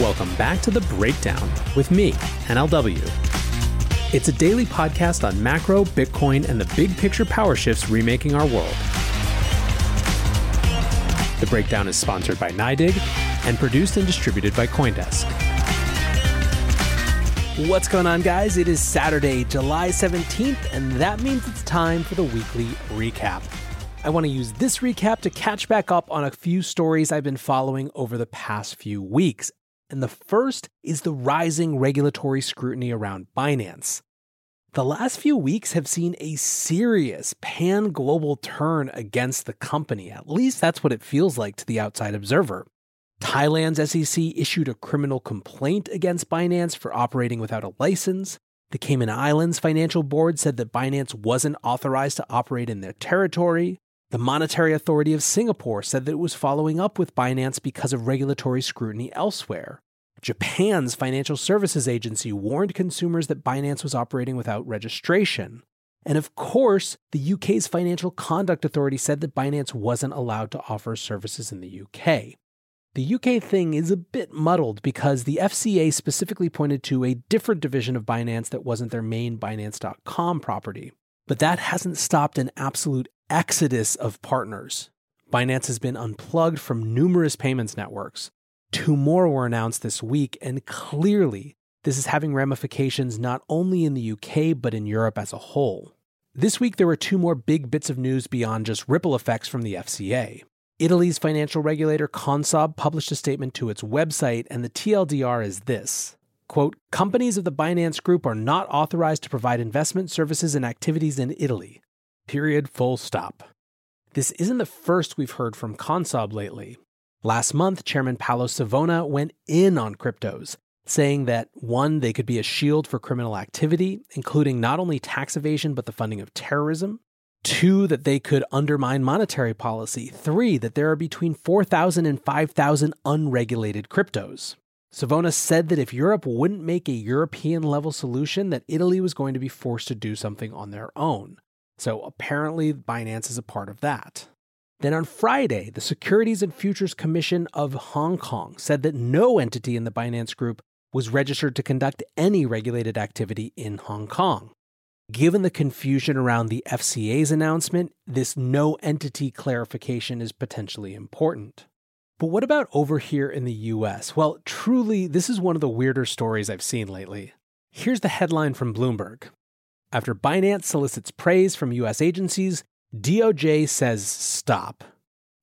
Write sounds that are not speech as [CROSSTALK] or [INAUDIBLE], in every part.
Welcome back to The Breakdown with me, NLW. It's a daily podcast on macro, Bitcoin, and the big picture power shifts remaking our world. The Breakdown is sponsored by NYDIG and produced and distributed by Coindesk. What's going on, guys? It is Saturday, July 17th, and that means it's time for the weekly recap. I want to use this recap to catch back up on a few stories I've been following over the past few weeks. And the first is the rising regulatory scrutiny around Binance. The last few weeks have seen a serious pan global turn against the company. At least that's what it feels like to the outside observer. Thailand's SEC issued a criminal complaint against Binance for operating without a license. The Cayman Islands Financial Board said that Binance wasn't authorized to operate in their territory. The Monetary Authority of Singapore said that it was following up with Binance because of regulatory scrutiny elsewhere. Japan's Financial Services Agency warned consumers that Binance was operating without registration. And of course, the UK's Financial Conduct Authority said that Binance wasn't allowed to offer services in the UK. The UK thing is a bit muddled because the FCA specifically pointed to a different division of Binance that wasn't their main Binance.com property. But that hasn't stopped an absolute exodus of partners. Binance has been unplugged from numerous payments networks. Two more were announced this week, and clearly, this is having ramifications not only in the UK, but in Europe as a whole. This week, there were two more big bits of news beyond just ripple effects from the FCA. Italy's financial regulator Consob published a statement to its website, and the TLDR is this quote, Companies of the Binance Group are not authorized to provide investment services and activities in Italy. Period, full stop. This isn't the first we've heard from Consob lately. Last month, Chairman Paolo Savona went in on cryptos, saying that one, they could be a shield for criminal activity, including not only tax evasion, but the funding of terrorism. Two, that they could undermine monetary policy. Three, that there are between 4,000 and 5,000 unregulated cryptos. Savona said that if Europe wouldn't make a European level solution, that Italy was going to be forced to do something on their own. So apparently, Binance is a part of that. Then on Friday, the Securities and Futures Commission of Hong Kong said that no entity in the Binance Group was registered to conduct any regulated activity in Hong Kong. Given the confusion around the FCA's announcement, this no entity clarification is potentially important. But what about over here in the US? Well, truly, this is one of the weirder stories I've seen lately. Here's the headline from Bloomberg. After Binance solicits praise from US agencies, DOJ says stop.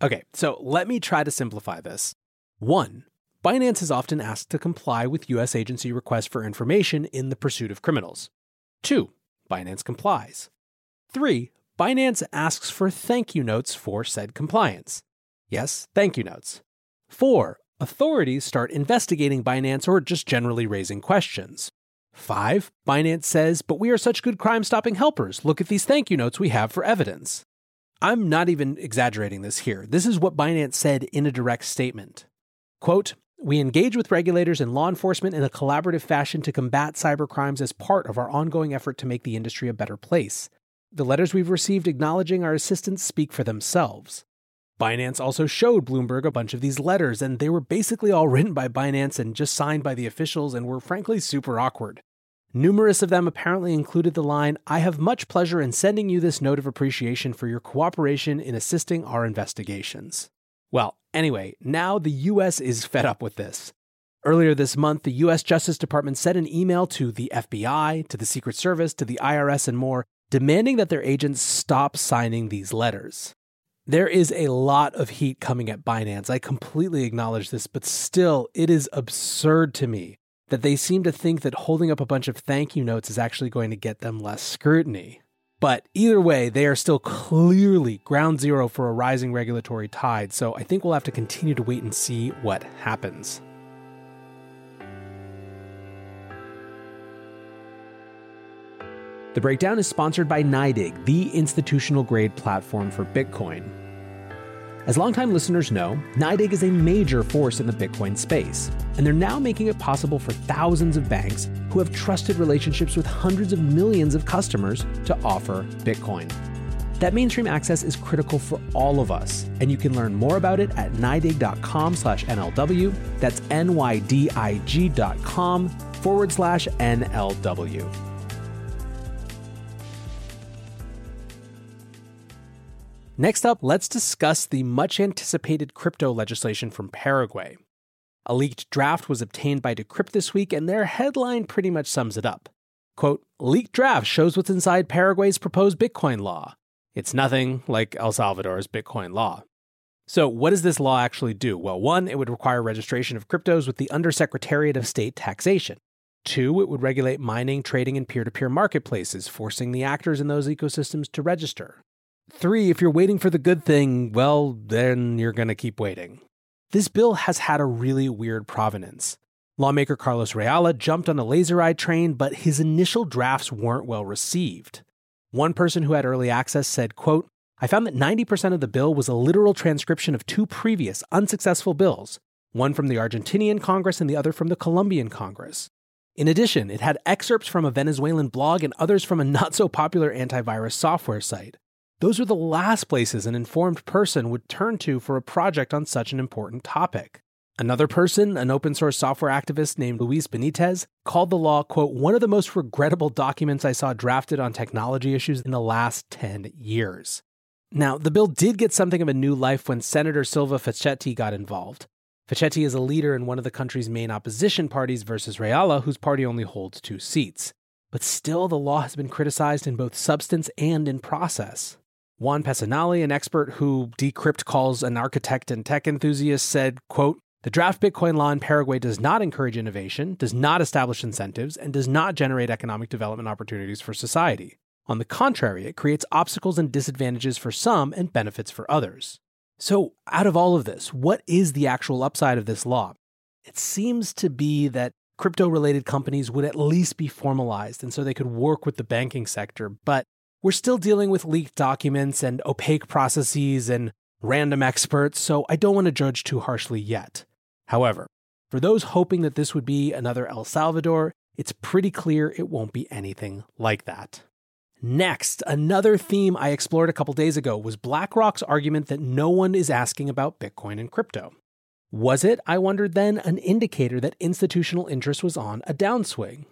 Okay, so let me try to simplify this. One, Binance is often asked to comply with US agency requests for information in the pursuit of criminals. Two, Binance complies. 3. Binance asks for thank you notes for said compliance. Yes, thank you notes. 4. Authorities start investigating Binance or just generally raising questions. 5. Binance says, but we are such good crime stopping helpers. Look at these thank you notes we have for evidence. I'm not even exaggerating this here. This is what Binance said in a direct statement. Quote, we engage with regulators and law enforcement in a collaborative fashion to combat cybercrimes as part of our ongoing effort to make the industry a better place. The letters we've received acknowledging our assistance speak for themselves. Binance also showed Bloomberg a bunch of these letters, and they were basically all [LAUGHS] written by Binance and just signed by the officials and were frankly super awkward. Numerous of them apparently included the line I have much pleasure in sending you this note of appreciation for your cooperation in assisting our investigations. Well, anyway, now the US is [LAUGHS] fed up with this. Earlier this month, the US Justice Department sent an email to the FBI, to the Secret Service, to the IRS, and more, demanding that their agents stop signing these letters. There is a lot of heat coming at Binance. I completely acknowledge this, but still, it is absurd to me that they seem to think that holding up a bunch of thank you notes is actually going to get them less scrutiny. But either way, they are still clearly ground zero for a rising regulatory tide, so I think we'll have to continue to wait and see what happens. The breakdown is sponsored by NYDIG, the institutional grade platform for Bitcoin. As longtime listeners know, NYDIG is a major force in the Bitcoin space, and they're now making it possible for thousands of banks who have trusted relationships with hundreds of millions of customers to offer Bitcoin. That mainstream access is critical for all of us, and you can learn more about it at nydig.com slash NLW. That's N-Y-D-I-G dot com forward slash NLW. Next up, let's discuss the much anticipated crypto legislation from Paraguay. A leaked draft was obtained by Decrypt this week, and their headline pretty much sums it up. Quote, leaked draft shows what's inside Paraguay's proposed Bitcoin law. It's nothing like El Salvador's Bitcoin law. So, what does this law actually do? Well, one, it would require registration of cryptos with the Undersecretariat of State Taxation. Two, it would regulate mining, trading, and peer to peer marketplaces, forcing the actors in those ecosystems to register. Three, if you're waiting for the good thing, well, then you're going to keep waiting. This bill has had a really weird provenance. Lawmaker Carlos Rejala jumped on the laser eye train, but his initial drafts weren't well received. One person who had early access said, quote, I found that 90% of the bill was a literal transcription of two previous unsuccessful bills, one from the Argentinian Congress and the other from the Colombian Congress. In addition, it had excerpts from a Venezuelan blog and others from a not so popular antivirus software site. Those were the last places an informed person would turn to for a project on such an important topic. Another person, an open source software activist named Luis Benitez, called the law, quote, one of the most regrettable documents I saw drafted on technology issues in the last 10 years. Now, the bill did get something of a new life when Senator Silva Facetti got involved. Facetti is a leader in one of the country's main opposition parties versus Rejala, whose party only holds two seats. But still, the law has been criticized in both substance and in process. Juan Pesanelli, an expert who Decrypt calls an architect and tech enthusiast, said, quote, the draft Bitcoin law in Paraguay does not encourage innovation, does not establish incentives, and does not generate economic development opportunities for society. On the contrary, it creates obstacles and disadvantages for some and benefits for others. So, out of all of this, what is the actual upside of this law? It seems to be that crypto related companies would at least be formalized and so they could work with the banking sector, but we're still dealing with leaked documents and opaque processes and random experts, so I don't want to judge too harshly yet. However, for those hoping that this would be another El Salvador, it's pretty clear it won't be anything like that. Next, another theme I explored a couple days ago was BlackRock's argument that no one is asking about Bitcoin and crypto. Was it, I wondered then, an indicator that institutional interest was on a downswing?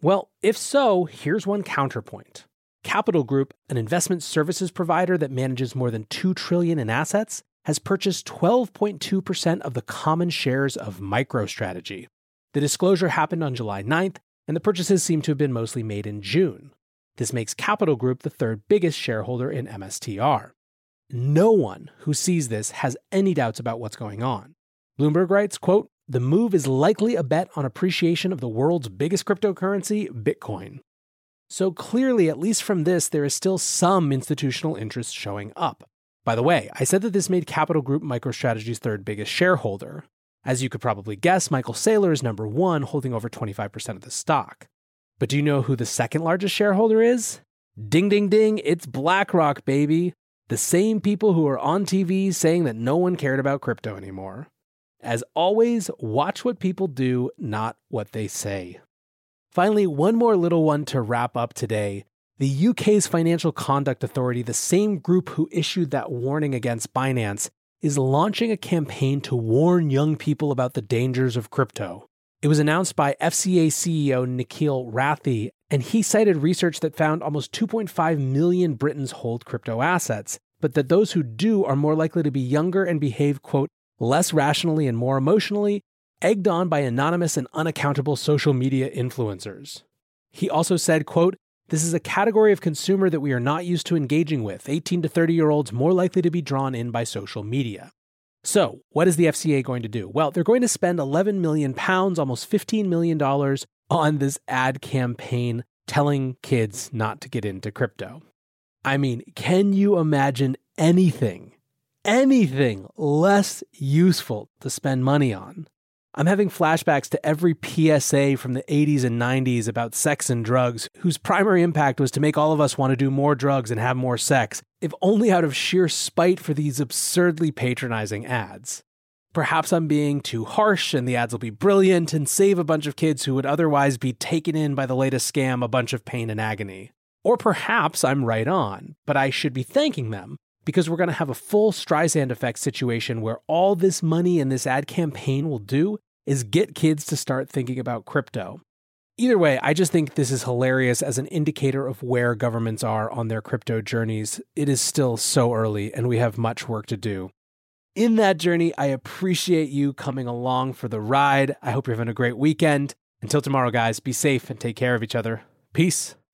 Well, if so, here's one counterpoint. Capital Group, an investment services provider that manages more than 2 trillion in assets, has purchased 12.2% of the common shares of MicroStrategy. The disclosure happened on July 9th, and the purchases seem to have been mostly made in June. This makes Capital Group the third biggest shareholder in MSTR. No one who sees this has any doubts about what's going on. Bloomberg writes, quote, "The move is likely a bet on appreciation of the world's biggest cryptocurrency, Bitcoin." So clearly, at least from this, there is still some institutional interest showing up. By the way, I said that this made Capital Group MicroStrategy's third biggest shareholder. As you could probably guess, Michael Saylor is number one, holding over 25% of the stock. But do you know who the second largest shareholder is? Ding, ding, ding, it's BlackRock, baby. The same people who are on TV saying that no one cared about crypto anymore. As always, watch what people do, not what they say. Finally, one more little one to wrap up today. The UK's Financial Conduct Authority, the same group who issued that warning against Binance, is launching a campaign to warn young people about the dangers of crypto. It was announced by FCA CEO Nikhil Rathi, and he cited research that found almost 2.5 million Britons hold crypto assets, but that those who do are more likely to be younger and behave, quote, less rationally and more emotionally, egged on by anonymous and unaccountable social media influencers. He also said, quote, this is a category of consumer that we are not used to engaging with, 18 to 30 year olds more likely to be drawn in by social media. So, what is the FCA going to do? Well, they're going to spend 11 million pounds, almost 15 million dollars on this ad campaign telling kids not to get into crypto. I mean, can you imagine anything, anything less useful to spend money on? I'm having flashbacks to every PSA from the 80s and 90s about sex and drugs, whose primary impact was to make all of us want to do more drugs and have more sex, if only out of sheer spite for these absurdly patronizing ads. Perhaps I'm being too harsh and the ads will be brilliant and save a bunch of kids who would otherwise be taken in by the latest scam a bunch of pain and agony. Or perhaps I'm right on, but I should be thanking them because we're going to have a full Streisand effect situation where all this money and this ad campaign will do is get kids to start thinking about crypto. Either way, I just think this is hilarious as an indicator of where governments are on their crypto journeys. It is still so early and we have much work to do. In that journey, I appreciate you coming along for the ride. I hope you're having a great weekend. Until tomorrow, guys, be safe and take care of each other. Peace.